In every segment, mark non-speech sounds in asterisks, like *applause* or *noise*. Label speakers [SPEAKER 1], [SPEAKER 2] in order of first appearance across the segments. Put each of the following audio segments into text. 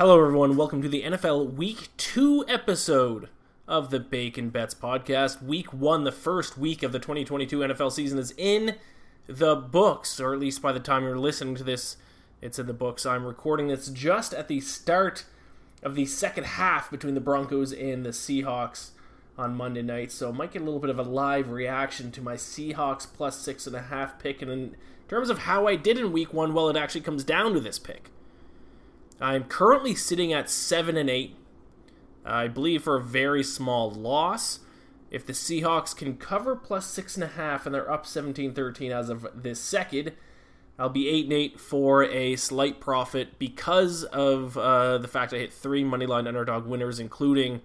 [SPEAKER 1] Hello, everyone. Welcome to the NFL Week 2 episode of the Bacon Bets podcast. Week 1, the first week of the 2022 NFL season, is in the books, or at least by the time you're listening to this, it's in the books. I'm recording this just at the start of the second half between the Broncos and the Seahawks on Monday night, so might get a little bit of a live reaction to my Seahawks plus six and a half pick. And in terms of how I did in Week 1, well, it actually comes down to this pick. I'm currently sitting at 7 and 8. I believe for a very small loss. If the Seahawks can cover plus 6.5 and they're up 17 13 as of this second, I'll be 8 and 8 for a slight profit because of uh, the fact I hit three moneyline underdog winners, including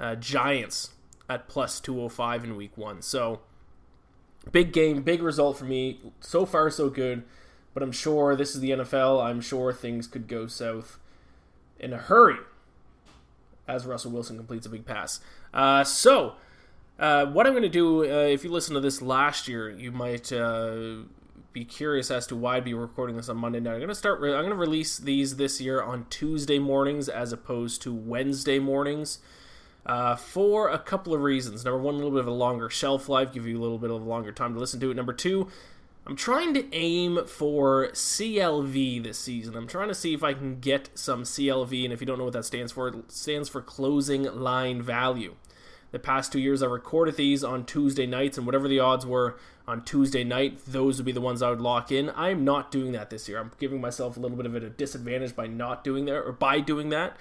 [SPEAKER 1] uh, Giants at plus 205 in week one. So, big game, big result for me. So far, so good but I'm sure this is the NFL. I'm sure things could go south in a hurry as Russell Wilson completes a big pass. Uh, so, uh, what I'm going to do, uh, if you listen to this last year, you might uh, be curious as to why I'd be recording this on Monday night. I'm going to start. Re- I'm going to release these this year on Tuesday mornings as opposed to Wednesday mornings. Uh, for a couple of reasons. Number one, a little bit of a longer shelf life, give you a little bit of a longer time to listen to it. Number two, I'm trying to aim for CLV this season. I'm trying to see if I can get some CLV, and if you don't know what that stands for, it stands for closing line value. The past two years, I recorded these on Tuesday nights, and whatever the odds were on Tuesday night, those would be the ones I would lock in. I am not doing that this year. I'm giving myself a little bit of a disadvantage by not doing that, or by doing that.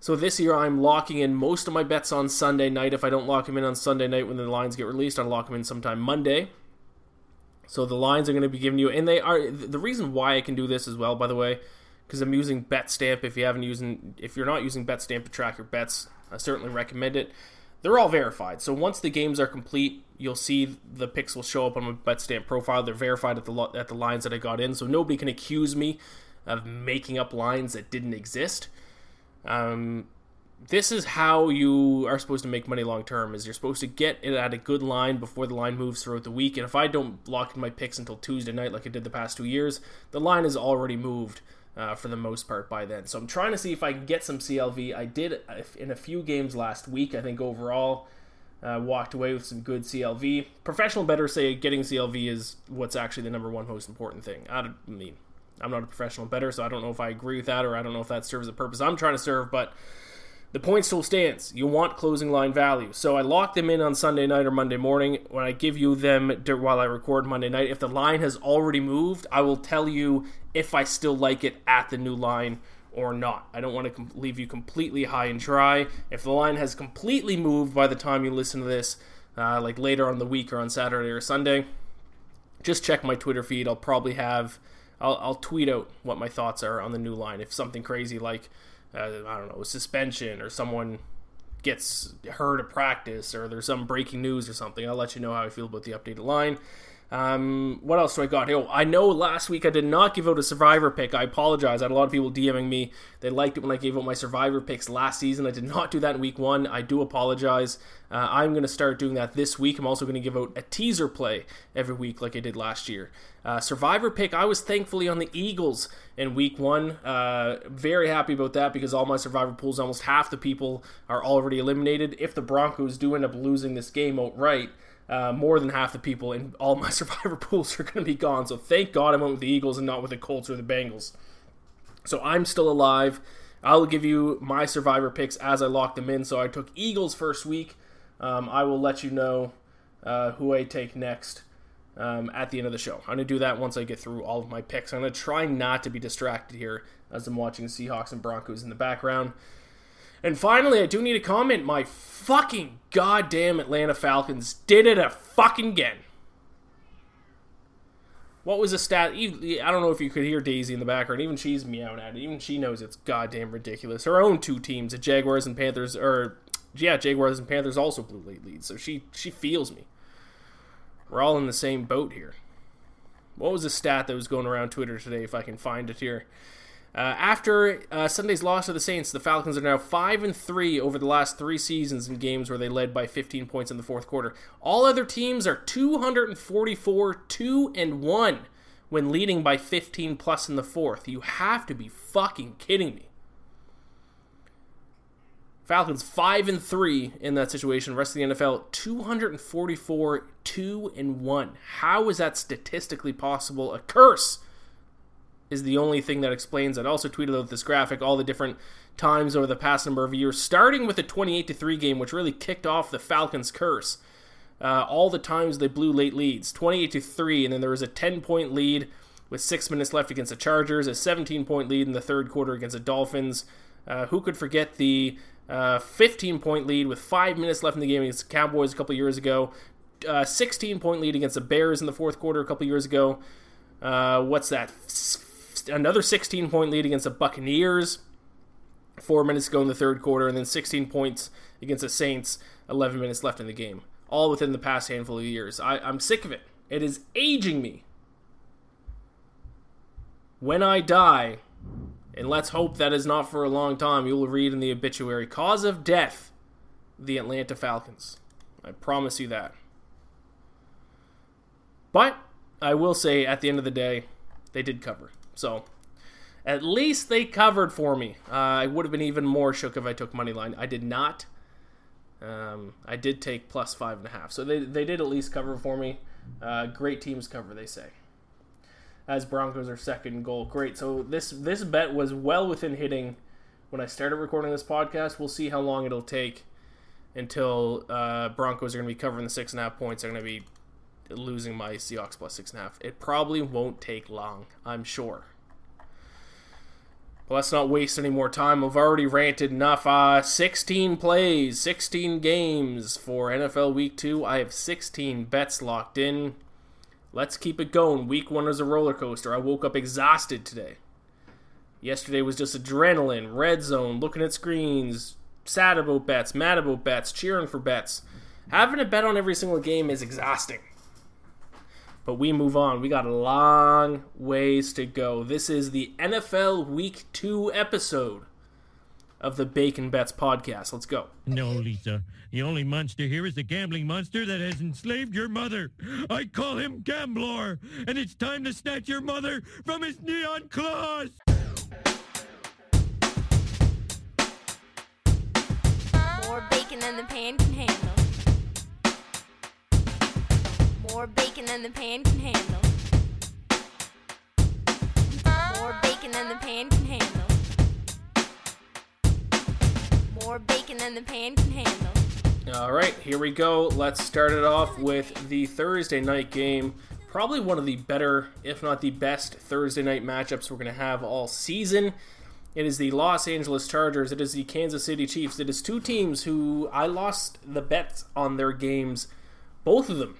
[SPEAKER 1] So this year, I'm locking in most of my bets on Sunday night. If I don't lock them in on Sunday night when the lines get released, I'll lock them in sometime Monday. So the lines are going to be given you, and they are the reason why I can do this as well. By the way, because I'm using BetStamp. If you haven't using, if you're not using BetStamp to track your bets, I certainly recommend it. They're all verified. So once the games are complete, you'll see the picks will show up on my BetStamp profile. They're verified at the at the lines that I got in, so nobody can accuse me of making up lines that didn't exist. Um, this is how you are supposed to make money long term is you're supposed to get it at a good line before the line moves throughout the week and if i don't lock in my picks until tuesday night like i did the past two years the line is already moved uh, for the most part by then. So i'm trying to see if i can get some clv i did in a few games last week i think overall uh, walked away with some good clv professional bettors say getting clv is what's actually the number one most important thing. I mean i'm not a professional better so i don't know if i agree with that or i don't know if that serves the purpose i'm trying to serve but the point still stands. You want closing line value. So I lock them in on Sunday night or Monday morning. When I give you them while I record Monday night, if the line has already moved, I will tell you if I still like it at the new line or not. I don't want to leave you completely high and dry. If the line has completely moved by the time you listen to this, uh, like later on the week or on Saturday or Sunday, just check my Twitter feed. I'll probably have, I'll, I'll tweet out what my thoughts are on the new line. If something crazy like, uh, I don't know, suspension or someone gets hurt at practice or there's some breaking news or something, I'll let you know how I feel about the updated line. Um, what else do I got? Oh, I know last week I did not give out a survivor pick. I apologize. I had a lot of people DMing me. They liked it when I gave out my survivor picks last season. I did not do that in week one. I do apologize. Uh, I'm going to start doing that this week. I'm also going to give out a teaser play every week like I did last year. Uh, survivor pick, I was thankfully on the Eagles in week one. Uh, very happy about that because all my survivor pools, almost half the people are already eliminated. If the Broncos do end up losing this game outright, uh, more than half the people in all my *laughs* survivor pools are going to be gone. So thank God I went with the Eagles and not with the Colts or the Bengals. So I'm still alive. I'll give you my survivor picks as I lock them in. So I took Eagles first week. Um, I will let you know uh, who I take next um, at the end of the show. I'm going to do that once I get through all of my picks. I'm going to try not to be distracted here as I'm watching Seahawks and Broncos in the background. And finally, I do need to comment my fucking goddamn Atlanta Falcons did it a fucking again. What was the stat? I don't know if you could hear Daisy in the background. Even she's meowing at it. Even she knows it's goddamn ridiculous. Her own two teams, the Jaguars and Panthers, or yeah, Jaguars and Panthers also blew late leads. So she she feels me. We're all in the same boat here. What was the stat that was going around Twitter today? If I can find it here. Uh, after uh, Sunday's loss to the Saints, the Falcons are now five and three over the last three seasons in games where they led by 15 points in the fourth quarter. All other teams are 244 two and one when leading by 15 plus in the fourth. You have to be fucking kidding me. Falcons five and three in that situation. Rest of the NFL 244 two and one. How is that statistically possible? A curse is the only thing that explains it. I also tweeted out this graphic, all the different times over the past number of years, starting with the 28 to 3 game, which really kicked off the Falcons' curse. Uh, all the times they blew late leads 28 to 3, and then there was a 10 point lead with six minutes left against the Chargers, a 17 point lead in the third quarter against the Dolphins. Uh, who could forget the uh, 15 point lead with five minutes left in the game against the Cowboys a couple years ago? Uh, 16 point lead against the Bears in the fourth quarter a couple years ago. What's that? another 16 point lead against the Buccaneers four minutes ago in the third quarter, and then 16 points against the Saints 11 minutes left in the game. All within the past handful of years. I, I'm sick of it. It is aging me. When I die, and let's hope that is not for a long time, you will read in the obituary cause of death, the Atlanta Falcons. I promise you that. But I will say at the end of the day, they did cover. So at least they covered for me. Uh, I would have been even more shook if I took money line. I did not. Um, I did take plus five and a half, so they they did at least cover for me. Uh, great teams cover, they say. As Broncos are second goal, great. So this this bet was well within hitting when I started recording this podcast. We'll see how long it'll take until uh, Broncos are going to be covering the six and a half points. They're going to be losing my Seahawks plus six and a half. It probably won't take long, I'm sure. Let's not waste any more time. I've already ranted enough. Uh, 16 plays, 16 games for NFL Week 2. I have 16 bets locked in. Let's keep it going. Week 1 is a roller coaster. I woke up exhausted today. Yesterday was just adrenaline, red zone, looking at screens, sad about bets, mad about bets, cheering for bets. Having a bet on every single game is exhausting. But we move on. We got a long ways to go. This is the NFL Week 2 episode of the Bacon Bets podcast. Let's go.
[SPEAKER 2] No, Lisa. The only monster here is the gambling monster that has enslaved your mother. I call him Gamblor, and it's time to snatch your mother from his neon claws.
[SPEAKER 3] More bacon than the pan can handle. More bacon than the pan can handle. More bacon than the pan can handle. More bacon than the pan can handle.
[SPEAKER 1] All right, here we go. Let's start it off with the Thursday night game. Probably one of the better, if not the best, Thursday night matchups we're going to have all season. It is the Los Angeles Chargers. It is the Kansas City Chiefs. It is two teams who I lost the bets on their games, both of them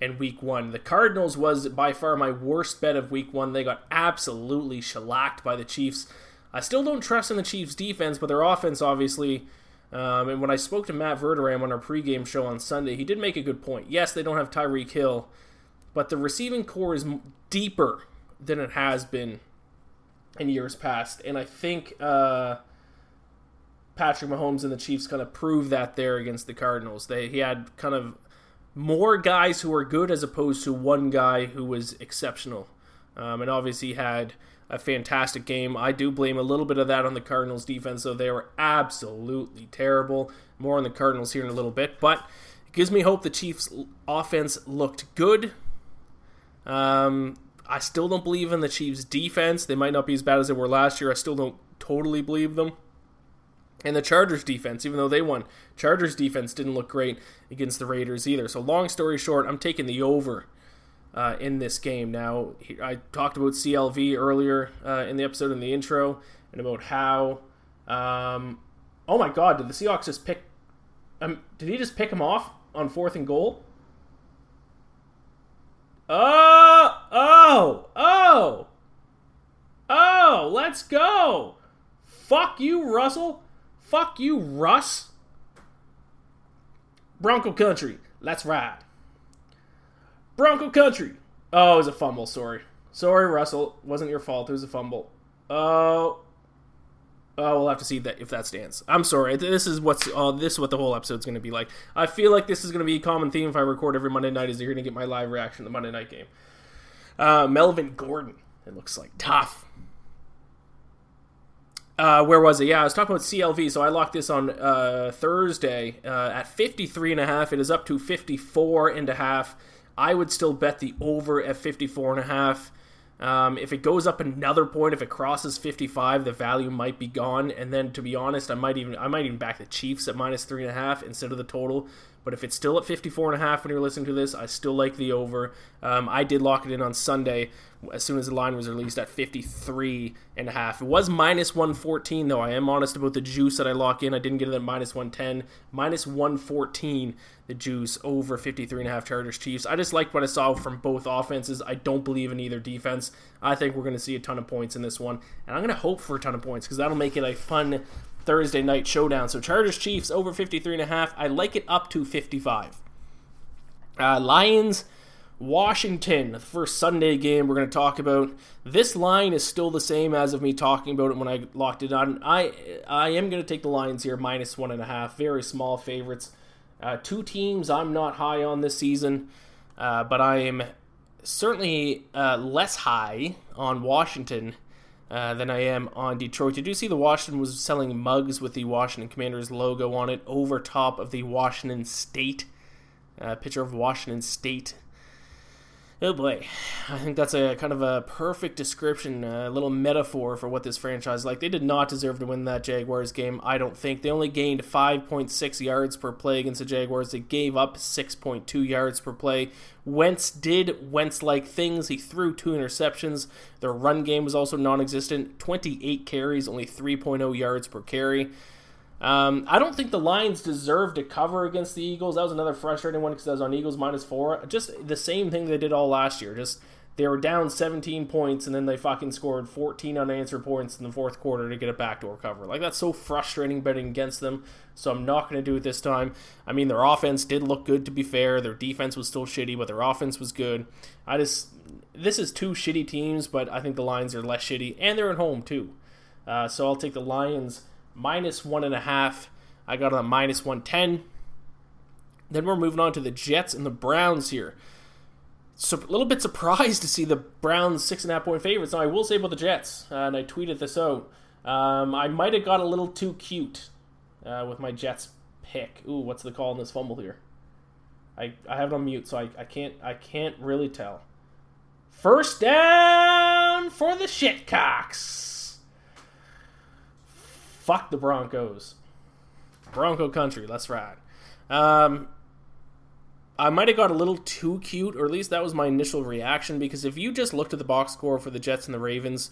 [SPEAKER 1] in week one. The Cardinals was by far my worst bet of week one. They got absolutely shellacked by the Chiefs. I still don't trust in the Chiefs' defense, but their offense, obviously. Um, and when I spoke to Matt Verderame on our pregame show on Sunday, he did make a good point. Yes, they don't have Tyreek Hill, but the receiving corps is deeper than it has been in years past. And I think uh, Patrick Mahomes and the Chiefs kind of proved that there against the Cardinals. They he had kind of more guys who were good as opposed to one guy who was exceptional. Um, and obviously had a fantastic game. I do blame a little bit of that on the Cardinals defense, though they were absolutely terrible. More on the Cardinals here in a little bit, but it gives me hope the Chiefs' offense looked good. Um, I still don't believe in the Chiefs' defense. They might not be as bad as they were last year. I still don't totally believe them. And the Chargers defense, even though they won, Chargers defense didn't look great against the Raiders either. So long story short, I'm taking the over uh, in this game. Now I talked about CLV earlier uh, in the episode in the intro and about how. Um, oh my God! Did the Seahawks just pick? Um, did he just pick him off on fourth and goal? Uh Oh! Oh! Oh! Let's go! Fuck you, Russell! Fuck you, Russ! Bronco Country, let's ride. Bronco Country. Oh, it was a fumble. Sorry, sorry, Russell. Wasn't your fault. It was a fumble. Oh, oh, we'll have to see that if that stands. I'm sorry. This is what's uh, this is what the whole episode's going to be like. I feel like this is going to be a common theme if I record every Monday night. Is you're going to get my live reaction to the Monday night game. Uh, Melvin Gordon. It looks like tough. Uh, where was it? Yeah, I was talking about CLV. So I locked this on uh, Thursday uh, at 53 and a half. It is up to 54 and a half. I would still bet the over at 54 and a half. Um, if it goes up another point, if it crosses 55, the value might be gone. And then, to be honest, I might even I might even back the Chiefs at minus three and a half instead of the total. But if it's still at 54 and a half when you're listening to this, I still like the over. Um, I did lock it in on Sunday as soon as the line was released at 53 and a half. It was minus 114 though. I am honest about the juice that I lock in. I didn't get it at minus 110. Minus 114 the juice over 53 and a half Chargers Chiefs. I just liked what I saw from both offenses. I don't believe in either defense. I think we're going to see a ton of points in this one. And I'm going to hope for a ton of points because that'll make it a fun Thursday night showdown. So Chargers Chiefs over 53 and a half. I like it up to 55. Uh, Lions Washington, the first Sunday game we're going to talk about. This line is still the same as of me talking about it when I locked it on. I I am going to take the Lions here minus one and a half. Very small favorites. Uh, two teams I'm not high on this season, uh, but I am certainly uh, less high on Washington uh, than I am on Detroit. Did you see the Washington was selling mugs with the Washington Commanders logo on it over top of the Washington State uh, picture of Washington State Oh boy, I think that's a kind of a perfect description, a little metaphor for what this franchise is like. They did not deserve to win that Jaguars game. I don't think they only gained 5.6 yards per play against the Jaguars. They gave up 6.2 yards per play. Wentz did Wentz-like things. He threw two interceptions. Their run game was also non-existent. 28 carries, only 3.0 yards per carry. Um, I don't think the Lions deserve to cover against the Eagles. That was another frustrating one because I was on Eagles minus four. Just the same thing they did all last year. Just they were down 17 points and then they fucking scored 14 unanswered points in the fourth quarter to get a backdoor cover. Like that's so frustrating betting against them. So I'm not going to do it this time. I mean, their offense did look good to be fair. Their defense was still shitty, but their offense was good. I just this is two shitty teams, but I think the Lions are less shitty and they're at home too. Uh, so I'll take the Lions minus one and a half. I got on minus 110. Then we're moving on to the Jets and the Browns here. So a little bit surprised to see the Browns six and a half point favorites. Now I will say about the Jets, uh, and I tweeted this out. Um, I might have got a little too cute uh, with my Jets pick. Ooh, what's the call on this fumble here? I, I have it on mute, so I, I can't I can't really tell. First down for the shitcocks fuck the Broncos. Bronco country, let's ride. Um, I might have got a little too cute, or at least that was my initial reaction, because if you just looked at the box score for the Jets and the Ravens,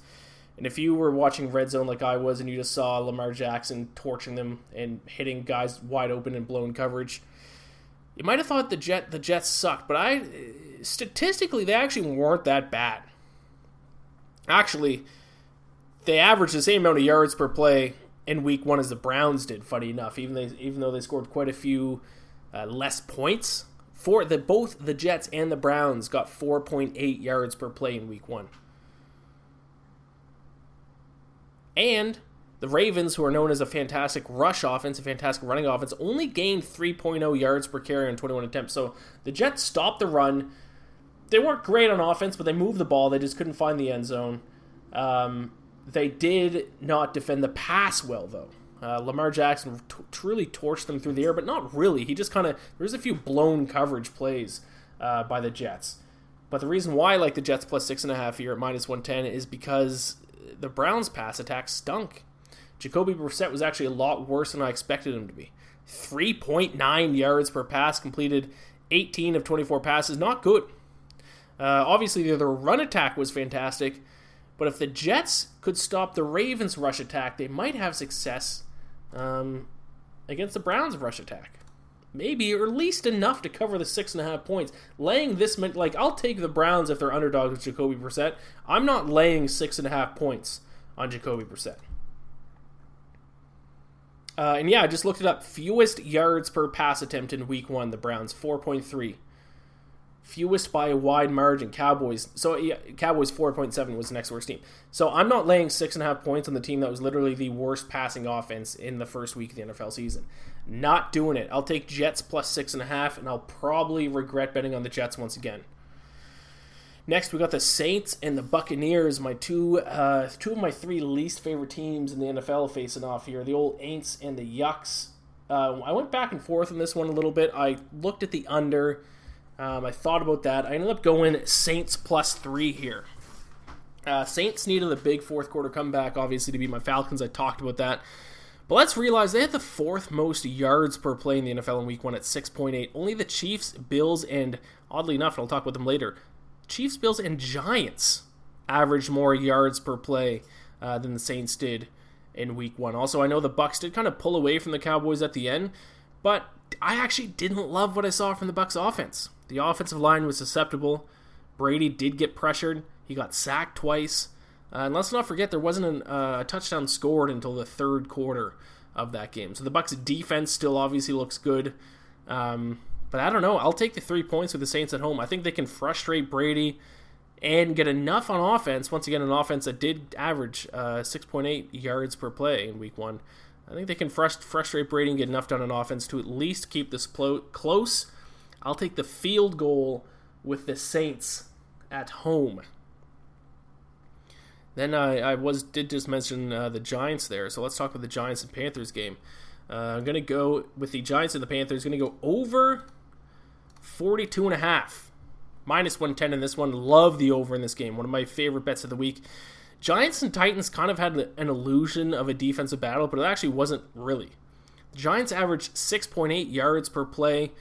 [SPEAKER 1] and if you were watching Red Zone like I was, and you just saw Lamar Jackson torching them and hitting guys wide open and blown coverage, you might have thought the Jet the Jets sucked. But I statistically, they actually weren't that bad. Actually, they averaged the same amount of yards per play in week one as the Browns did. Funny enough, even they, even though they scored quite a few uh, less points, for the both the Jets and the Browns got 4.8 yards per play in week one. And the Ravens, who are known as a fantastic rush offense, a fantastic running offense, only gained 3.0 yards per carry on 21 attempts. So the Jets stopped the run. They weren't great on offense, but they moved the ball. They just couldn't find the end zone. Um, they did not defend the pass well, though. Uh, Lamar Jackson t- truly torched them through the air, but not really. He just kind of there's a few blown coverage plays uh, by the Jets. But the reason why I like the Jets plus six and a half here at minus one ten is because the Browns' pass attack stunk. Jacoby Brissett was actually a lot worse than I expected him to be. 3.9 yards per pass completed, 18 of 24 passes, not good. Uh, obviously, the other run attack was fantastic, but if the Jets could stop the Ravens' rush attack, they might have success um, against the Browns' rush attack. maybe or at least enough to cover the six and a half points. Laying this like I'll take the Browns if they're underdogs with Jacoby Brissett. I'm not laying six and a half points on Jacoby Brissett. Uh, and yeah, I just looked it up. Fewest yards per pass attempt in Week One, the Browns four point three. Fewest by a wide margin. Cowboys. So yeah, Cowboys four point seven was the next worst team. So I'm not laying six and a half points on the team that was literally the worst passing offense in the first week of the NFL season. Not doing it. I'll take Jets plus six and a half, and I'll probably regret betting on the Jets once again. Next, we got the Saints and the Buccaneers, my two uh, two of my three least favorite teams in the NFL facing off here. The old Aints and the Yucks. Uh, I went back and forth on this one a little bit. I looked at the under. Um, I thought about that. I ended up going Saints plus three here. Uh, Saints needed a big fourth quarter comeback, obviously, to beat my Falcons. I talked about that. But let's realize they had the fourth most yards per play in the NFL in week one at 6.8. Only the Chiefs, Bills, and oddly enough, and I'll talk about them later, Chiefs, Bills, and Giants averaged more yards per play uh, than the Saints did in Week One. Also, I know the Bucks did kind of pull away from the Cowboys at the end, but I actually didn't love what I saw from the Bucks offense. The offensive line was susceptible. Brady did get pressured. He got sacked twice. Uh, and let's not forget there wasn't an, uh, a touchdown scored until the third quarter of that game. So the Bucks defense still obviously looks good. Um, but I don't know. I'll take the three points with the Saints at home. I think they can frustrate Brady and get enough on offense. Once again, an offense that did average uh, 6.8 yards per play in week one. I think they can frust- frustrate Brady and get enough done on offense to at least keep this close. I'll take the field goal with the Saints at home. Then I, I was did just mention uh, the Giants there, so let's talk about the Giants and Panthers game. Uh, I'm going to go with the Giants and the Panthers. Going to go over 42 and a half. Minus 110 in this one. Love the over in this game. One of my favorite bets of the week. Giants and Titans kind of had an illusion of a defensive battle, but it actually wasn't really. The Giants averaged 6.8 yards per play,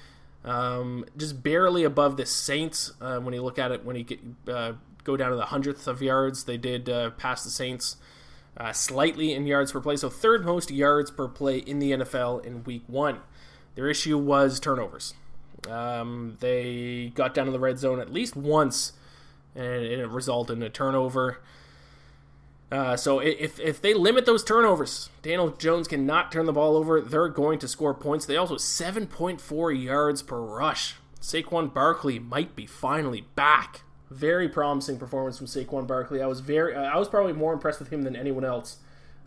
[SPEAKER 1] um, just barely above the Saints. Uh, when you look at it, when you get, uh, go down to the hundredth of yards, they did uh, pass the Saints uh, slightly in yards per play. So third most yards per play in the NFL in Week One. Their issue was turnovers. Um, they got down to the red zone at least once, and it resulted in a turnover. Uh, so if, if they limit those turnovers, Daniel Jones cannot turn the ball over. They're going to score points. They also 7.4 yards per rush. Saquon Barkley might be finally back. Very promising performance from Saquon Barkley. I was very, I was probably more impressed with him than anyone else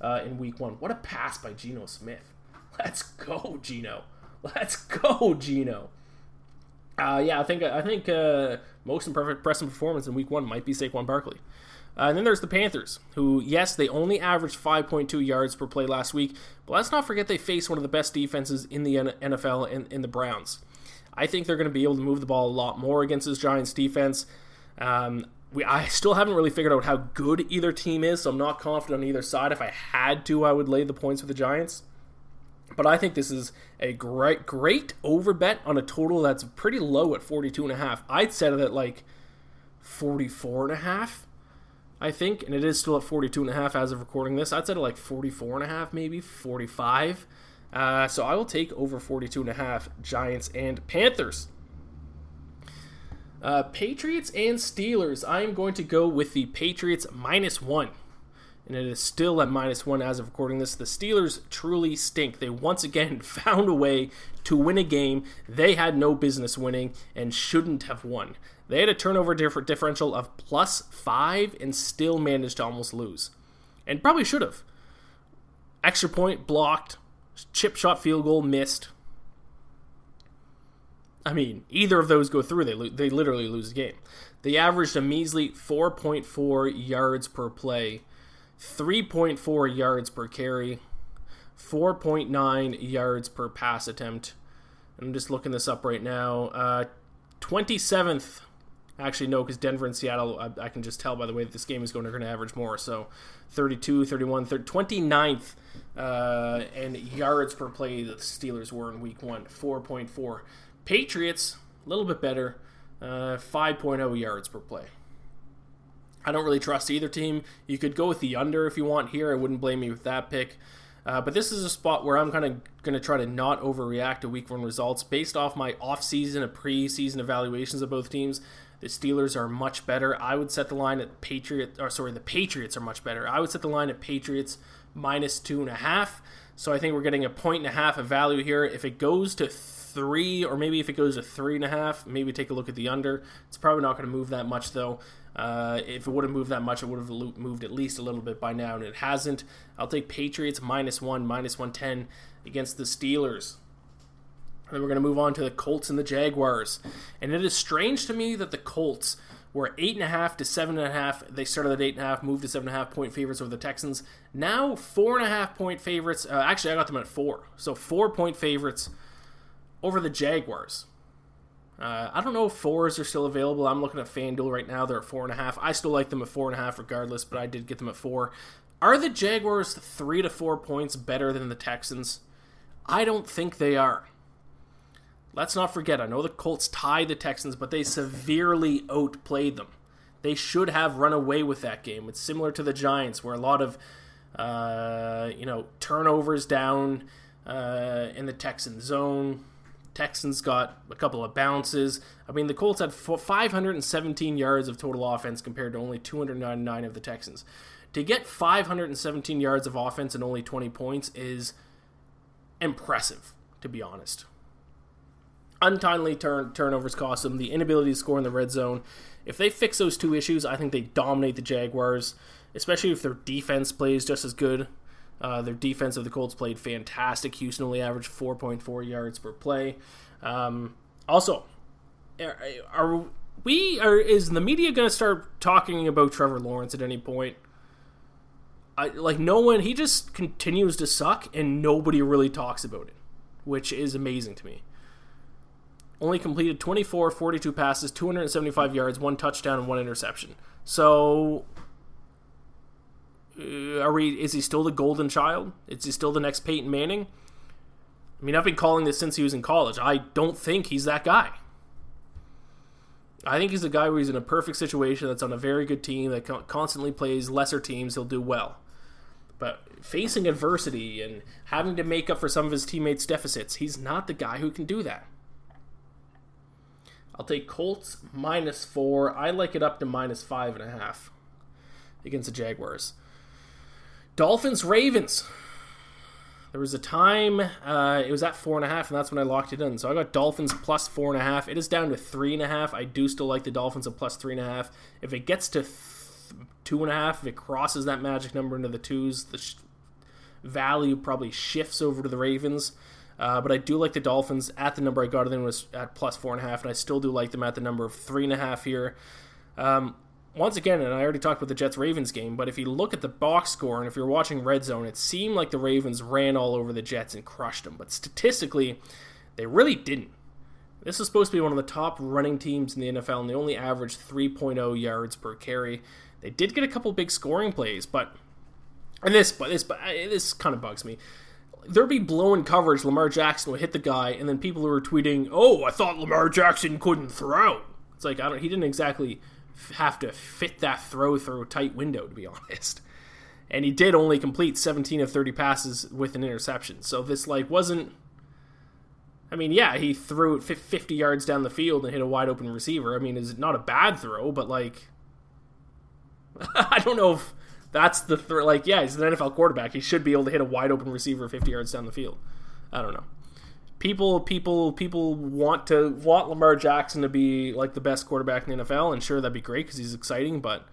[SPEAKER 1] uh, in Week One. What a pass by Geno Smith! *laughs* Let's go, Geno. Let's go, Geno. Uh, yeah, I think I think uh, most impressive performance in Week One might be Saquon Barkley. Uh, and then there's the Panthers, who, yes, they only averaged 5.2 yards per play last week, but let's not forget they face one of the best defenses in the NFL in, in the Browns. I think they're going to be able to move the ball a lot more against this Giants defense. Um, we, I still haven't really figured out how good either team is, so I'm not confident on either side. If I had to, I would lay the points with the Giants. But I think this is a great, great over bet on a total that's pretty low at 42.5. I'd set it at like 44.5. I think, and it is still at 42 and a half as of recording this. I'd say like 44 and a half, maybe 45. Uh, so I will take over 42 and a half Giants and Panthers. Uh, Patriots and Steelers. I am going to go with the Patriots minus one. And it is still at minus one as of recording this. The Steelers truly stink. They once again *laughs* found a way to win a game they had no business winning and shouldn't have won. They had a turnover differential of plus five and still managed to almost lose. And probably should have. Extra point blocked, chip shot field goal missed. I mean, either of those go through, they, lo- they literally lose the game. They averaged a measly 4.4 yards per play, 3.4 yards per carry, 4.9 yards per pass attempt. I'm just looking this up right now. Uh, 27th Actually, no, because Denver and Seattle, I, I, can just tell by the way that this game is going, they're going to average more. So 32, 31, 30, 29th uh, and yards per play that the Steelers were in week one, 4.4. Patriots, a little bit better, uh, 5.0 yards per play. I don't really trust either team. You could go with the under if you want here. I wouldn't blame me with that pick. Uh, but this is a spot where I'm kind of going to try to not overreact to week one results based off my off-season and preseason evaluations of both teams. The Steelers are much better. I would set the line at Patriots, or sorry, the Patriots are much better. I would set the line at Patriots minus two and a half. So I think we're getting a point and a half of value here. If it goes to three, or maybe if it goes to three and a half, maybe take a look at the under. It's probably not going to move that much though. Uh, if it would have moved that much, it would have moved at least a little bit by now, and it hasn't. I'll take Patriots minus one, minus 110 against the Steelers. And then we're going to move on to the Colts and the Jaguars. And it is strange to me that the Colts were eight and a half to seven and a half. They started at eight and a half, moved to seven and a half point favorites over the Texans. Now four and a half point favorites. Uh, actually, I got them at four, so four point favorites over the Jaguars. Uh, I don't know if fours are still available. I'm looking at FanDuel right now. They're at four and a half. I still like them at four and a half regardless, but I did get them at four. Are the Jaguars three to four points better than the Texans? I don't think they are. Let's not forget, I know the Colts tied the Texans, but they severely outplayed them. They should have run away with that game. It's similar to the Giants, where a lot of, uh, you know, turnovers down uh, in the Texan zone Texans got a couple of bounces. I mean, the Colts had 517 yards of total offense compared to only 299 of the Texans. To get 517 yards of offense and only 20 points is impressive, to be honest. Untimely turn turnovers cost them the inability to score in the red zone. If they fix those two issues, I think they dominate the Jaguars, especially if their defense plays just as good. Uh, their defense of the Colts played fantastic. Houston only averaged 4.4 yards per play. Um, also, are, we are is the media going to start talking about Trevor Lawrence at any point? I, like no one, he just continues to suck, and nobody really talks about it, which is amazing to me. Only completed 24, 42 passes, 275 yards, one touchdown, and one interception. So uh, are we? Is he still the golden child? Is he still the next Peyton Manning? I mean, I've been calling this since he was in college. I don't think he's that guy. I think he's a guy where he's in a perfect situation that's on a very good team that constantly plays lesser teams. He'll do well. But facing adversity and having to make up for some of his teammates' deficits, he's not the guy who can do that. I'll take Colts minus four. I like it up to minus five and a half against the Jaguars. Dolphins Ravens. There was a time uh, it was at four and a half, and that's when I locked it in. So I got Dolphins plus four and a half. It is down to three and a half. I do still like the Dolphins at plus three and a half. If it gets to th- two and a half, if it crosses that magic number into the twos, the sh- value probably shifts over to the Ravens. Uh, but I do like the Dolphins at the number I got in was at plus four and a half, and I still do like them at the number of three and a half here. Um, once again, and I already talked about the Jets Ravens game, but if you look at the box score and if you're watching Red Zone, it seemed like the Ravens ran all over the Jets and crushed them. But statistically, they really didn't. This is supposed to be one of the top running teams in the NFL, and they only averaged 3.0 yards per carry. They did get a couple big scoring plays, but and this, but this, but uh, this kind of bugs me. There'd be blown coverage. Lamar Jackson would hit the guy, and then people who were tweeting, "Oh, I thought Lamar Jackson couldn't throw." It's like I don't. He didn't exactly have to fit that throw through a tight window, to be *laughs* honest. And he did only complete 17 of 30 passes with an interception. So this like wasn't. I mean, yeah, he threw it 50 yards down the field and hit a wide open receiver. I mean, is it not a bad throw, but like, *laughs* I don't know if that's the throw. Like, yeah, he's an NFL quarterback. He should be able to hit a wide open receiver 50 yards down the field. I don't know people people people want to want Lamar Jackson to be like the best quarterback in the NFL, and sure that'd be great because he's exciting. But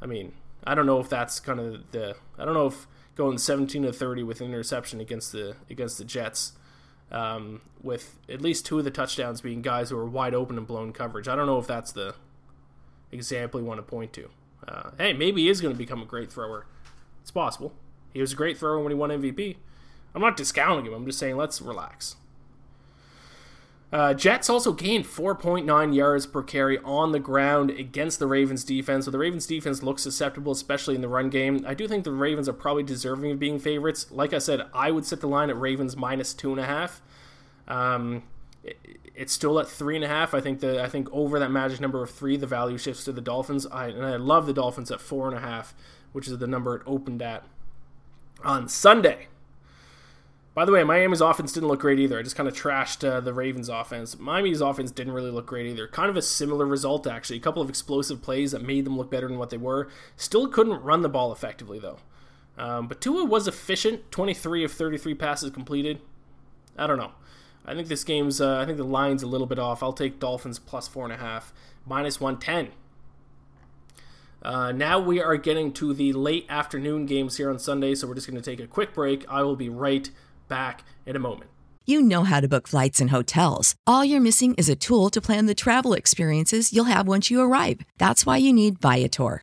[SPEAKER 1] I mean, I don't know if that's kind of the I don't know if going 17 to 30 with an interception against the against the Jets, um, with at least two of the touchdowns being guys who are wide open and blown coverage. I don't know if that's the example you want to point to. Uh, hey, maybe he is going to become a great thrower. It's possible. He was a great thrower when he won MVP. I'm not discounting him. I'm just saying let's relax. Uh, Jets also gained 4.9 yards per carry on the ground against the Ravens defense. So the Ravens defense looks susceptible, especially in the run game. I do think the Ravens are probably deserving of being favorites. Like I said, I would set the line at Ravens minus two and a half. Um, it's still at three and a half. I think the I think over that magic number of three, the value shifts to the Dolphins. I, and I love the Dolphins at four and a half, which is the number it opened at on Sunday. By the way, Miami's offense didn't look great either. I just kind of trashed uh, the Ravens' offense. Miami's offense didn't really look great either. Kind of a similar result, actually. A couple of explosive plays that made them look better than what they were. Still couldn't run the ball effectively, though. Um, but Tua was efficient 23 of 33 passes completed. I don't know. I think this game's, uh, I think the line's a little bit off. I'll take Dolphins plus 4.5, minus 110. Uh, now we are getting to the late afternoon games here on Sunday, so we're just going to take a quick break. I will be right back in a moment.
[SPEAKER 4] You know how to book flights and hotels. All you're missing is a tool to plan the travel experiences you'll have once you arrive. That's why you need Viator.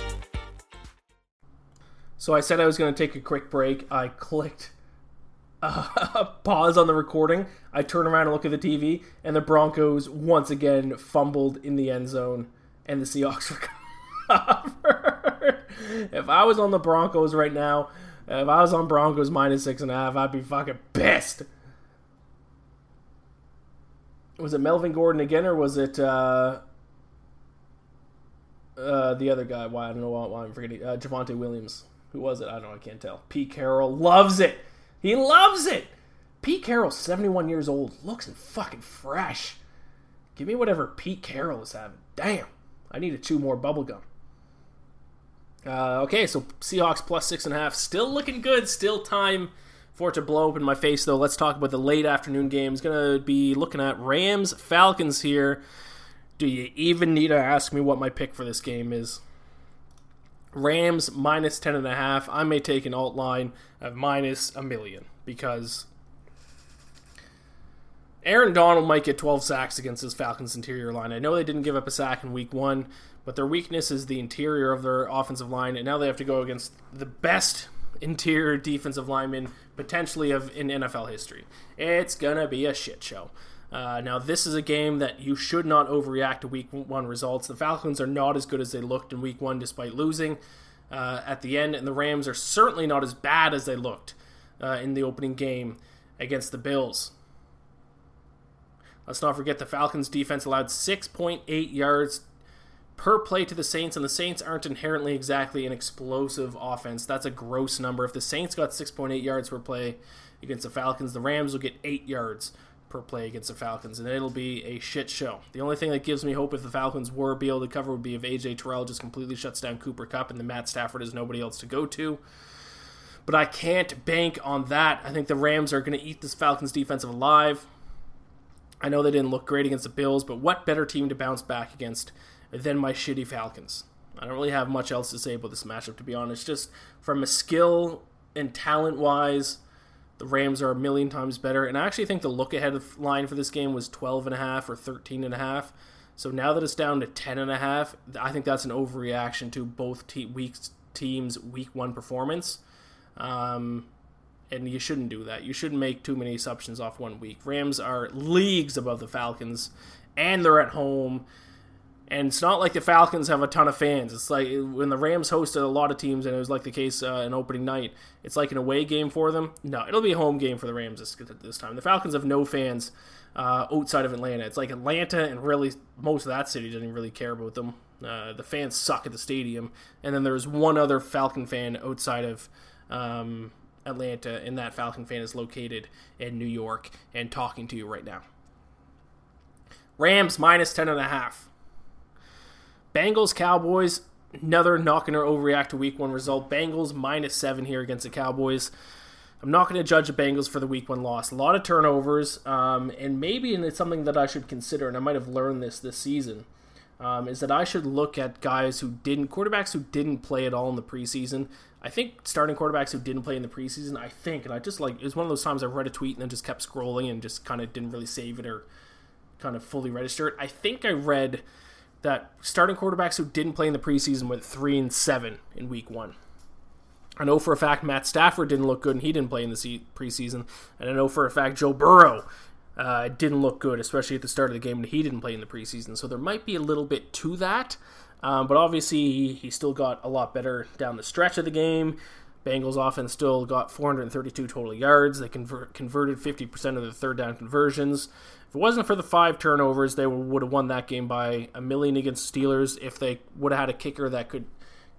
[SPEAKER 1] So I said I was going to take a quick break. I clicked *laughs* uh, pause on the recording. I turn around and look at the TV, and the Broncos once again fumbled in the end zone, and the Seahawks *laughs* recovered. if I was on the Broncos right now, if I was on Broncos minus six and a half, I'd be fucking pissed. Was it Melvin Gordon again, or was it uh, uh, the other guy? Why I don't know why I'm forgetting. Uh, Javonte Williams. Who was it? I don't know. I can't tell. Pete Carroll loves it. He loves it. Pete Carroll, 71 years old, looks fucking fresh. Give me whatever Pete Carroll is having. Damn. I need to chew more bubblegum. Uh, okay, so Seahawks plus six and a half. Still looking good. Still time for it to blow up in my face, though. Let's talk about the late afternoon games. Going to be looking at Rams Falcons here. Do you even need to ask me what my pick for this game is? Rams minus 10.5. I may take an alt line of minus a million because Aaron Donald might get 12 sacks against this Falcons interior line. I know they didn't give up a sack in week one, but their weakness is the interior of their offensive line, and now they have to go against the best interior defensive lineman potentially of in NFL history. It's gonna be a shit show. Uh, now, this is a game that you should not overreact to week one results. The Falcons are not as good as they looked in week one despite losing uh, at the end, and the Rams are certainly not as bad as they looked uh, in the opening game against the Bills. Let's not forget the Falcons' defense allowed 6.8 yards per play to the Saints, and the Saints aren't inherently exactly an explosive offense. That's a gross number. If the Saints got 6.8 yards per play against the Falcons, the Rams will get 8 yards per play against the Falcons, and it'll be a shit show. The only thing that gives me hope if the Falcons were be able to cover would be if AJ Terrell just completely shuts down Cooper Kupp and the Matt Stafford has nobody else to go to. But I can't bank on that. I think the Rams are going to eat this Falcons defensive alive. I know they didn't look great against the Bills, but what better team to bounce back against than my shitty Falcons? I don't really have much else to say about this matchup, to be honest. Just from a skill and talent wise, the Rams are a million times better. And I actually think the look ahead line for this game was 12 and a half or 13 and a half. So now that it's down to 10 and a half, I think that's an overreaction to both te- weeks teams' week one performance. Um, and you shouldn't do that. You shouldn't make too many assumptions off one week. Rams are leagues above the Falcons, and they're at home. And it's not like the Falcons have a ton of fans. It's like when the Rams hosted a lot of teams, and it was like the case uh, in opening night. It's like an away game for them. No, it'll be a home game for the Rams this, this time. The Falcons have no fans uh, outside of Atlanta. It's like Atlanta, and really most of that city doesn't really care about them. Uh, the fans suck at the stadium, and then there's one other Falcon fan outside of um, Atlanta, and that Falcon fan is located in New York and talking to you right now. Rams minus ten and a half. Bengals Cowboys another not going to overreact to Week One result. Bengals minus seven here against the Cowboys. I'm not going to judge the Bengals for the Week One loss. A lot of turnovers, um, and maybe and it's something that I should consider, and I might have learned this this season. Um, is that I should look at guys who didn't, quarterbacks who didn't play at all in the preseason. I think starting quarterbacks who didn't play in the preseason, I think, and I just like, it was one of those times I read a tweet and then just kept scrolling and just kind of didn't really save it or kind of fully register it. I think I read that starting quarterbacks who didn't play in the preseason went three and seven in week one. I know for a fact Matt Stafford didn't look good and he didn't play in the preseason, and I know for a fact Joe Burrow uh, didn't look good, especially at the start of the game, and he didn't play in the preseason. So there might be a little bit to that, um, but obviously he, he still got a lot better down the stretch of the game. Bengals offense still got 432 total yards. They convert, converted 50% of the third down conversions. If it wasn't for the five turnovers, they would have won that game by a million against Steelers. If they would have had a kicker that could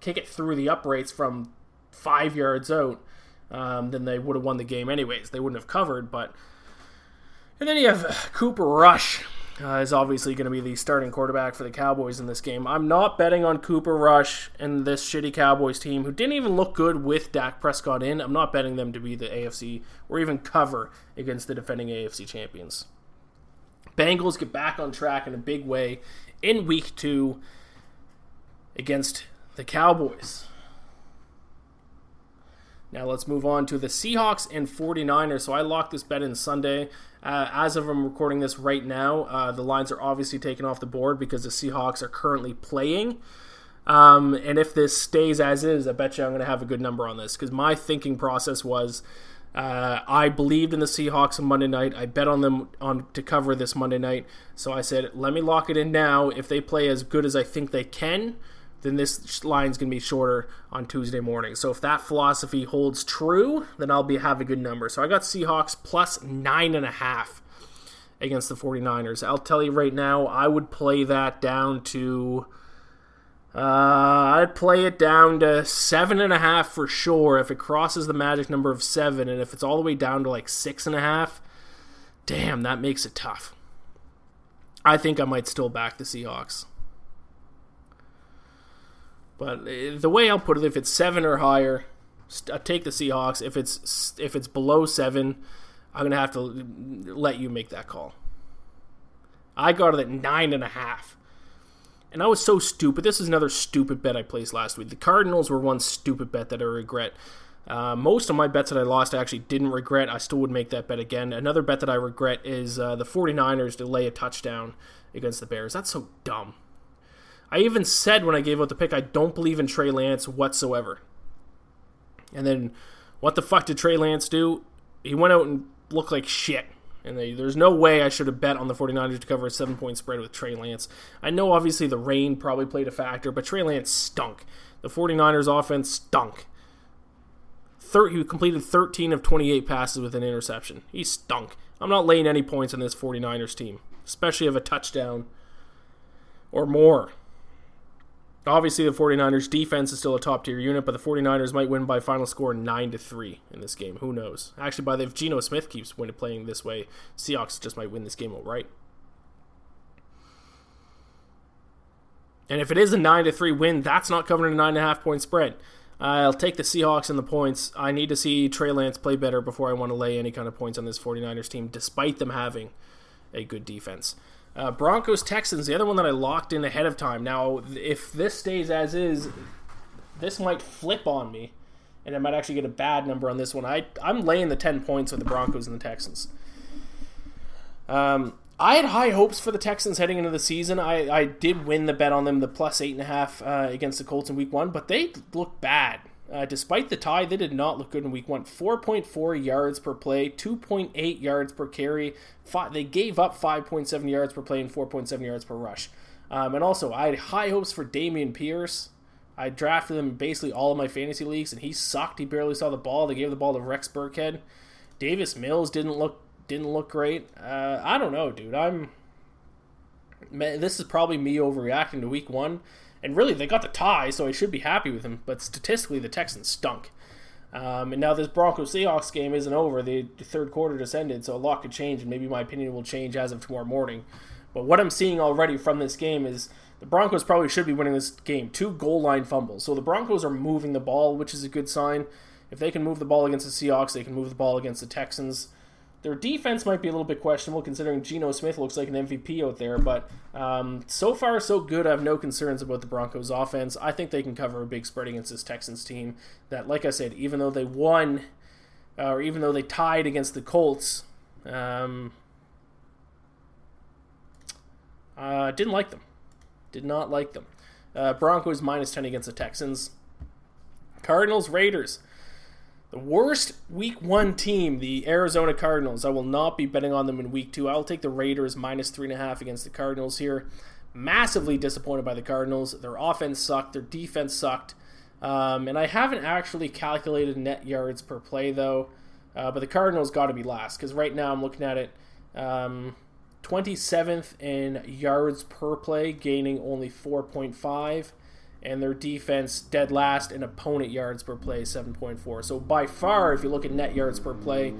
[SPEAKER 1] kick it through the uprights from five yards out, um, then they would have won the game anyways. They wouldn't have covered, but. And then you have Cooper Rush. Uh, is obviously going to be the starting quarterback for the Cowboys in this game. I'm not betting on Cooper Rush and this shitty Cowboys team who didn't even look good with Dak Prescott in. I'm not betting them to be the AFC or even cover against the defending AFC champions. Bengals get back on track in a big way in week two against the Cowboys. Now let's move on to the Seahawks and 49ers. So I locked this bet in Sunday. Uh, as of I'm recording this right now, uh, the lines are obviously taken off the board because the Seahawks are currently playing. Um, and if this stays as is, I bet you I'm going to have a good number on this because my thinking process was uh, I believed in the Seahawks on Monday night. I bet on them on to cover this Monday night. So I said, let me lock it in now. If they play as good as I think they can, then this line's going to be shorter on Tuesday morning. So if that philosophy holds true, then I'll be have a good number. So I got Seahawks plus nine and a half against the 49ers. I'll tell you right now, I would play that down to uh, I'd play it down to seven and a half for sure if it crosses the magic number of seven, and if it's all the way down to like six and a half, damn, that makes it tough. I think I might still back the Seahawks. But uh, the way I'll put it, if it's seven or higher, I take the Seahawks. If it's if it's below seven, I'm gonna have to let you make that call. I got it at nine and a half. And I was so stupid. This is another stupid bet I placed last week. The Cardinals were one stupid bet that I regret. Uh, most of my bets that I lost I actually didn't regret. I still would make that bet again. Another bet that I regret is uh, the 49ers to lay a touchdown against the Bears. That's so dumb. I even said when I gave out the pick, I don't believe in Trey Lance whatsoever. And then what the fuck did Trey Lance do? He went out and looked like shit. And they, there's no way I should have bet on the 49ers to cover a seven point spread with Trey Lance. I know obviously the rain probably played a factor, but Trey Lance stunk. The 49ers offense stunk. Thir- he completed 13 of 28 passes with an interception. He stunk. I'm not laying any points on this 49ers team, especially of a touchdown or more. Obviously, the 49ers defense is still a top tier unit, but the 49ers might win by final score 9 to 3 in this game. Who knows? Actually, by the if Geno Smith keeps winning playing this way, Seahawks just might win this game outright. And if it is a 9 to 3 win, that's not covering a 9.5 point spread. I'll take the Seahawks and the points. I need to see Trey Lance play better before I want to lay any kind of points on this 49ers team, despite them having a good defense. Uh, Broncos Texans, the other one that I locked in ahead of time. Now, if this stays as is, this might flip on me, and I might actually get a bad number on this one. I I'm laying the ten points with the Broncos and the Texans. Um, I had high hopes for the Texans heading into the season. I, I did win the bet on them, the plus eight and a half uh, against the Colts in Week One, but they look bad. Uh, despite the tie, they did not look good in week one. 4.4 yards per play, 2.8 yards per carry. Five, they gave up 5.7 yards per play and 4.7 yards per rush. Um, and also, I had high hopes for Dameon Pierce. I drafted him basically all of my fantasy leagues, and he sucked. He barely saw the ball. They gave the ball to Rex Burkhead. Davis Mills didn't look didn't look great. Uh, I don't know, dude. I'm. This is probably me overreacting to week one And really, they got the tie, so I should be happy with them. But statistically, the Texans stunk. Um, and now this Broncos Seahawks game isn't over. The third quarter just ended, so a lot could change, and maybe my opinion will change as of tomorrow morning. But what I'm seeing already from this game is the Broncos probably should be winning this game. Two goal line fumbles. So the Broncos are moving the ball, which is a good sign. If they can move the ball against the Seahawks, they can move the ball against the Texans. Their defense might be a little bit questionable considering Geno Smith looks like an MVP out there, but um, so far so good. I have no concerns about the Broncos' offense. I think they can cover a big spread against this Texans team. That, like I said, even though they won, uh, or even though they tied against the Colts, um, uh, didn't like them. Did not like them. Uh, Broncos minus 10 against the Texans. Cardinals, Raiders. The worst week one team, the Arizona Cardinals. I will not be betting on them in week two. I'll take the Raiders minus three and a half against the Cardinals here. Massively disappointed by the Cardinals. Their offense sucked, their defense sucked. Um, and I haven't actually calculated net yards per play, though. Uh, but the Cardinals got to be last because right now I'm looking at it. Um, 27th in yards per play, gaining only 4.5 and their defense dead last in opponent yards per play 7.4 so by far if you look at net yards per play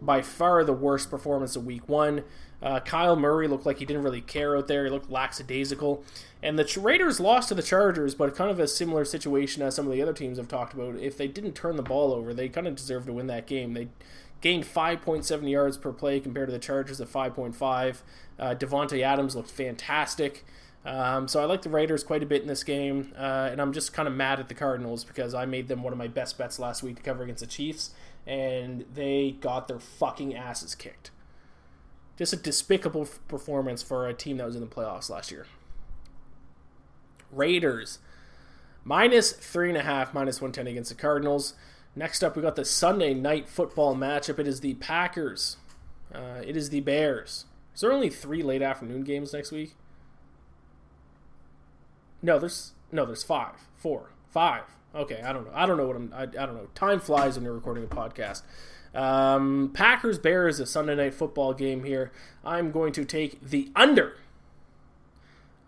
[SPEAKER 1] by far the worst performance of week one. Uh, kyler murray looked like he didn't really care out there. He looked lackadaisical. And the raiders lost to the chargers but kind of a similar situation as some of the other teams i've talked about. If they didn't turn the ball over they kind of deserved to win that game. They gained 5.7 yards per play compared to the chargers at 5.5 uh, davante adams looked fantastic um, so I like the Raiders quite a bit in this game, uh, and I'm just kind of mad at the Cardinals because I made them one of my best bets last week to cover against the Chiefs, and they got their fucking asses kicked. Just a despicable performance for a team that was in the playoffs last year. Raiders minus three and a half, minus one ten against the Cardinals. Next up, we got the Sunday night football matchup. It is the Packers. Uh, it is the Bears. Is there only three late afternoon games next week? No, there's no, there's five, four, five. Okay, I don't know. I don't know what I'm. I, I don't know. Time flies when you're recording a podcast. Um, Packers Bears a Sunday night football game here. I'm going to take the under.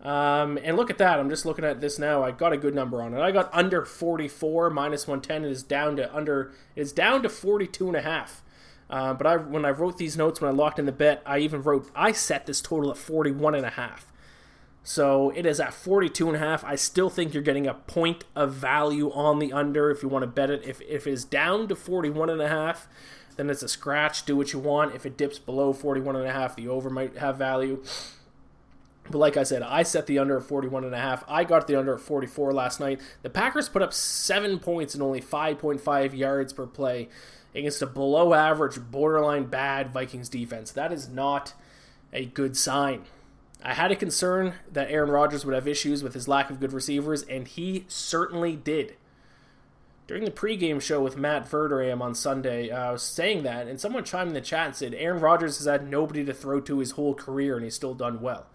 [SPEAKER 1] Um, and look at that. I'm just looking at this now. I got a good number on it. I got under 44 minus 110. It is down to under. It's down to 42 and a half. Uh, but I when I wrote these notes when I locked in the bet, I even wrote I set this total at 41 and a half. So it is at 42 and a half. I still think you're getting a point of value on the under if you want to bet it. If, if it is down to 41 and a half, then it's a scratch. Do what you want. If it dips below 41 and a half, the over might have value. But like I said, I set the under at 41 and a half. I got the under at 44 last night. The Packers put up 7 points and only 5.5 yards per play against a below average, borderline bad Vikings defense. That is not a good sign. I had a concern that Aaron Rodgers would have issues with his lack of good receivers, and he certainly did. During the pregame show with Matt Verderame on Sunday, uh, I was saying that, and someone chimed in the chat and said Aaron Rodgers has had nobody to throw to his whole career, and he's still done well.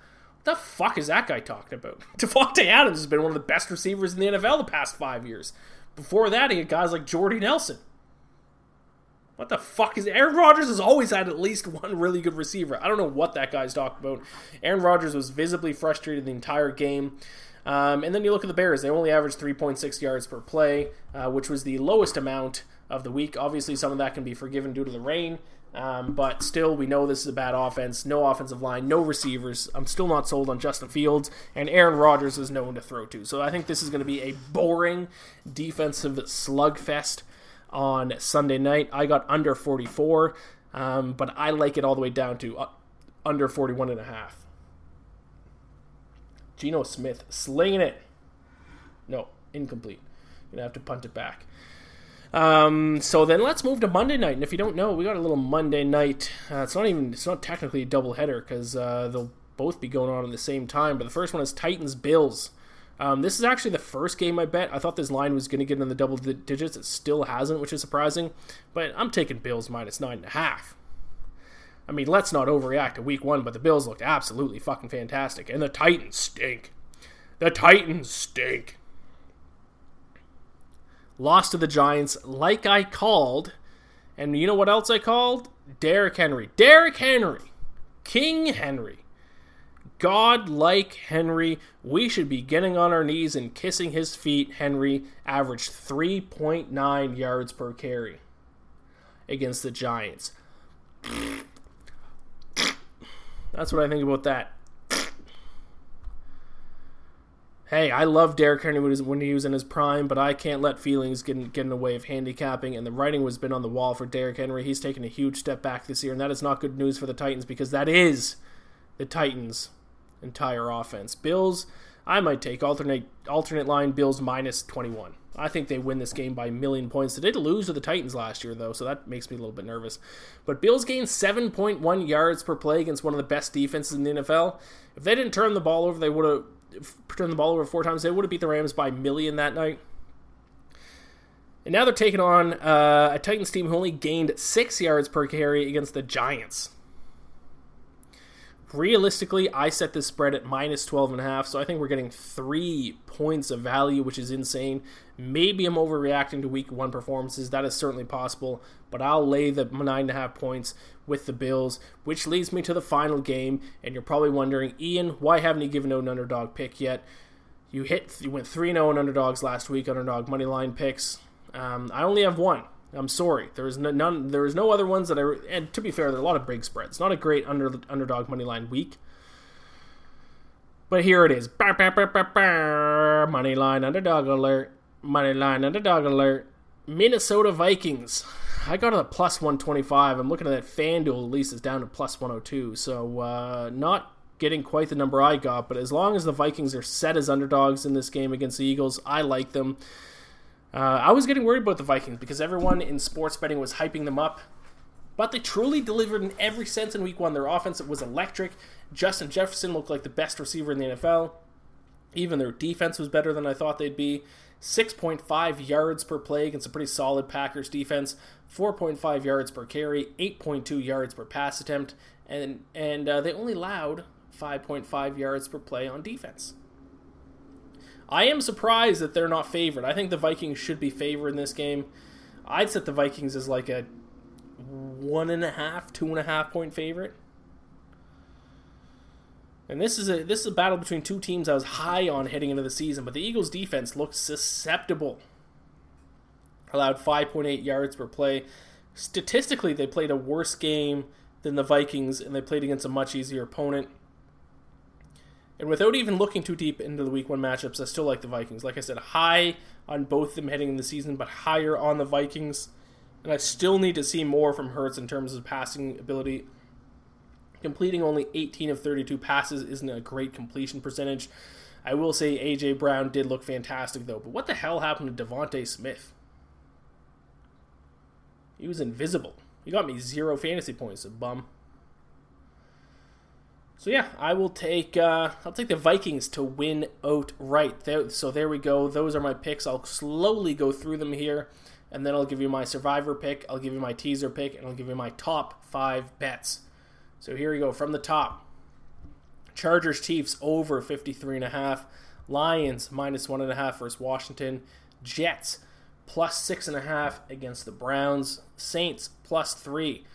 [SPEAKER 1] What the fuck is that guy talking about? *laughs* Davante Adams has been one of the best receivers in the NFL the past five years. Before that, he had guys like Jordy Nelson. What the fuck is Aaron Rodgers has always had at least one really good receiver. I don't know what that guy's talking about. Aaron Rodgers was visibly frustrated the entire game. Um, and then you look at the Bears; they only averaged 3.6 yards per play, uh, which was the lowest amount of the week. Obviously, some of that can be forgiven due to the rain, um, but still, we know this is a bad offense. No offensive line, no receivers. I'm still not sold on Justin Fields, and Aaron Rodgers is no one to throw to. So I think this is going to be a boring defensive slugfest on Sunday night. I got under 44, um, but I like it all the way down to uh, under 41 and a half. Geno Smith slinging it. No, incomplete. Gonna have to punt it back. Um, so then let's move to Monday night. And if you don't know, we got a little Monday night. Uh, it's not even it's not technically a double header because uh, they'll both be going on at the same time. But the first one is Titans Bills. Um, this is actually the first game I bet. I thought this line was going to get in the double digits. It still hasn't, which is surprising. But I'm taking Bills minus nine and a half. I mean, let's not overreact to week one, but the Bills looked absolutely fucking fantastic. And the Titans stink. The Titans stink. Lost to the Giants like I called. And you know what else I called? Derrick Henry. Derrick Henry. King Henry god like Henry, we should be getting on our knees and kissing his feet. Henry averaged 3.9 yards per carry against the Giants. That's what I think about that. Hey, I love Derrick Henry when he was in his prime, but I can't let feelings get in, get in the way of handicapping. And the writing has been on the wall for Derrick Henry. He's taken a huge step back this year, and that is not good news for the Titans because that is the Titans' entire offense. Bills, I might take alternate alternate line Bills minus 21. I think they win this game by a million points. They did lose to the Titans last year, though, so that makes me a little bit nervous. But Bills gained 7.1 yards per play against one of the best defenses in the NFL. If they didn't turn the ball over, they would have turned the ball over four times. They would have beat the Rams by a million that night. And now they're taking on uh, a Titans team who only gained six yards per carry against the Giants realistically, I set this spread at minus 12 and a half, so I think we're getting three points of value, which is insane. Maybe I'm overreacting to week one performances. That is certainly possible, but I'll lay the nine and a half points with the Bills, which leads me to the final game. And you're probably wondering, Ian, why haven't you given out an underdog pick yet? You hit, you went 3 0 in underdogs last week, underdog money line picks. Um, I only have one. I'm sorry. There is no, none. There is no other ones that I. And to be fair, there are a lot of big spreads. Not a great under underdog money line week. But here it is. Money line underdog alert. Money line underdog alert. Minnesota Vikings. I got it at plus 125. I'm looking at that FanDuel. At least it's down to plus 102. So uh, not getting quite the number I got. But as long as the Vikings are set as underdogs in this game against the Eagles, I like them. Uh, I was getting worried about the Vikings because everyone in sports betting was hyping them up, but they truly delivered in every sense in week one. Their offense was electric. Justin Jefferson looked like the best receiver in the NFL. Even their defense was better than I thought they'd be. 6.5 yards per play against a pretty solid Packers defense, 4.5 yards per carry, 8.2 yards per pass attempt, and and uh, they only allowed 5.5 yards per play on defense. I am surprised that they're not favored. I think the Vikings should be favored in this game. I'd set the Vikings as like a one and a half, two and a half point favorite. And this is a this is a battle between two teams I was high on heading into the season, but the Eagles defense looked susceptible. Allowed 5.8 yards per play. Statistically, they played a worse game than the Vikings, and they played against a much easier opponent. And without even looking too deep into the week one matchups, I still like the Vikings. Like I said, high on both them heading in the season, but higher on the Vikings. And I still need to see more from Hurts in terms of passing ability. Completing only 18 of 32 passes isn't a great completion percentage. I will say AJ Brown did look fantastic though. But what the hell happened to DeVonta Smith? He was invisible. He got me zero fantasy points, a bum. So yeah, I will take uh, I'll take the Vikings to win outright. There, so there we go. Those are my picks. I'll slowly go through them here, and then I'll give you my survivor pick. I'll give you my teaser pick, and I'll give you my top five bets. So here we go from the top. Chargers Chiefs over 53 and a half. Lions minus one and a half versus Washington. Jets plus six and a half against the Browns. Saints plus three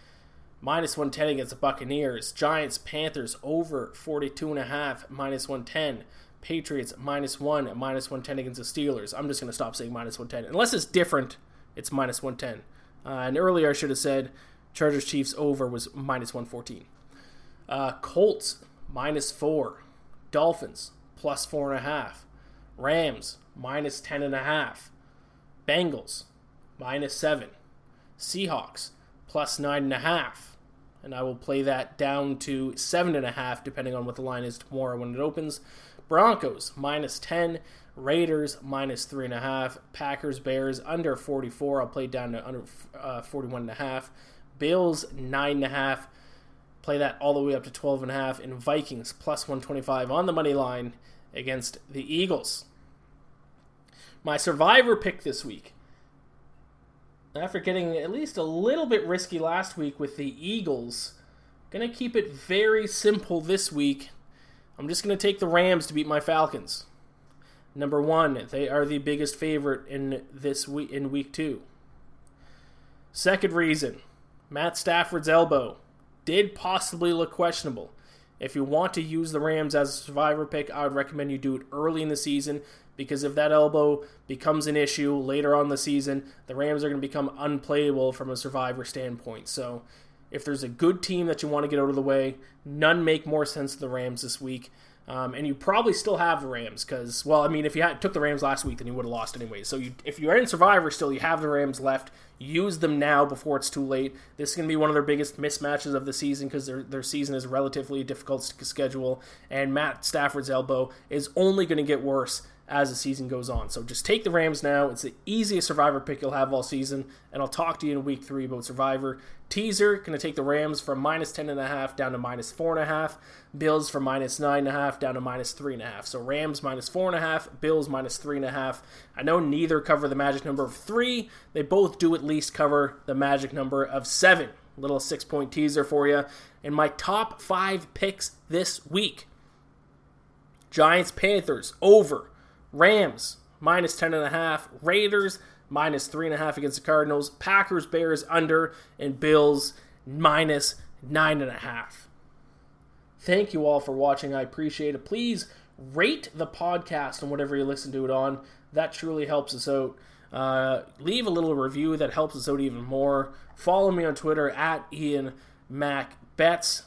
[SPEAKER 1] minus 110 against the Buccaneers. Giants, Panthers over 42 and a half, minus 110. Patriots minus 1 at minus 110 against the Steelers. I'm just going to stop saying minus 110. Unless it's different, it's minus 110. Uh, and earlier I should have said Chargers Chiefs over was minus 114. Uh, Colts minus 4. Dolphins plus 4.5. Rams minus 10.5. Bengals minus 7. Seahawks plus 9.5 and I will play that down to seven and a half, depending on what the line is tomorrow when it opens. Broncos minus ten, Raiders minus three and a half, Packers Bears under 44. I'll play down to under uh, 41 and a half. Bills nine and a half. Play that all the way up to 12 and a half. And Vikings plus 125 on the money line against the Eagles. My survivor pick this week after getting at least a little bit risky last week with the Eagles, going to keep it very simple this week. I'm just going to take the Rams to beat my Falcons. Number one, they are the biggest favorite in this week in week two. Second reason, Matt Stafford's elbow did possibly look questionable. If you want to use the Rams as a survivor pick, I would recommend you do it early in the season because if that elbow becomes an issue later on the season, the Rams are going to become unplayable from a survivor standpoint. So if there's a good team that you want to get out of the way, none make more sense than the Rams this week. Um, and you probably still have the Rams because, well, I mean, if you had, took the Rams last week, then you would have lost anyway. So you, if you're in Survivor still, you have the Rams left. Use them now before it's too late. This is going to be one of their biggest mismatches of the season because their, their season is relatively difficult to schedule. And Matt Stafford's elbow is only going to get worse as the season goes on. So just take the Rams now. It's the easiest Survivor pick you'll have all season, and I'll talk to you in week three about Survivor. Teaser, to take the Rams from minus 10.5 down to minus 4.5. Bills from minus 9.5 down to minus 3.5. So Rams minus 4.5, Bills minus 3.5. I know neither cover the magic number of 3. They both do at least cover the magic number of 7. Little six point teaser for you. And my top five picks this week Giants Panthers over. Rams minus 10.5. Raiders minus 3.5 against the Cardinals. Packers, Bears under. And Bills minus 9.5. Thank you all for watching. I appreciate it. Please rate the podcast on whatever you listen to it on. That truly helps us out. Uh, leave a little review that helps us out even more. Follow me on Twitter at Ian Mac Bets.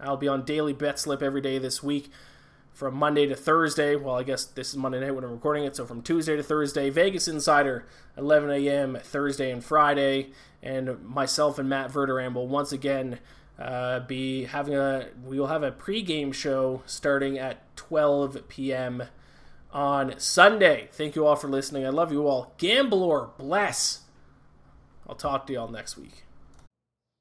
[SPEAKER 1] I'll be on Daily Bet Slip every day this week from Monday to Thursday. Well, I guess this is Monday night when I'm recording it, so from Tuesday to Thursday. Vegas Insider, 11 a.m. Thursday and Friday, and myself and Matt Verderame will once again uh, be having a. We will have a pregame show starting at 12 p.m. on Sunday. Thank you all for listening. I love you all. Gambler bless. I'll talk to you all next week.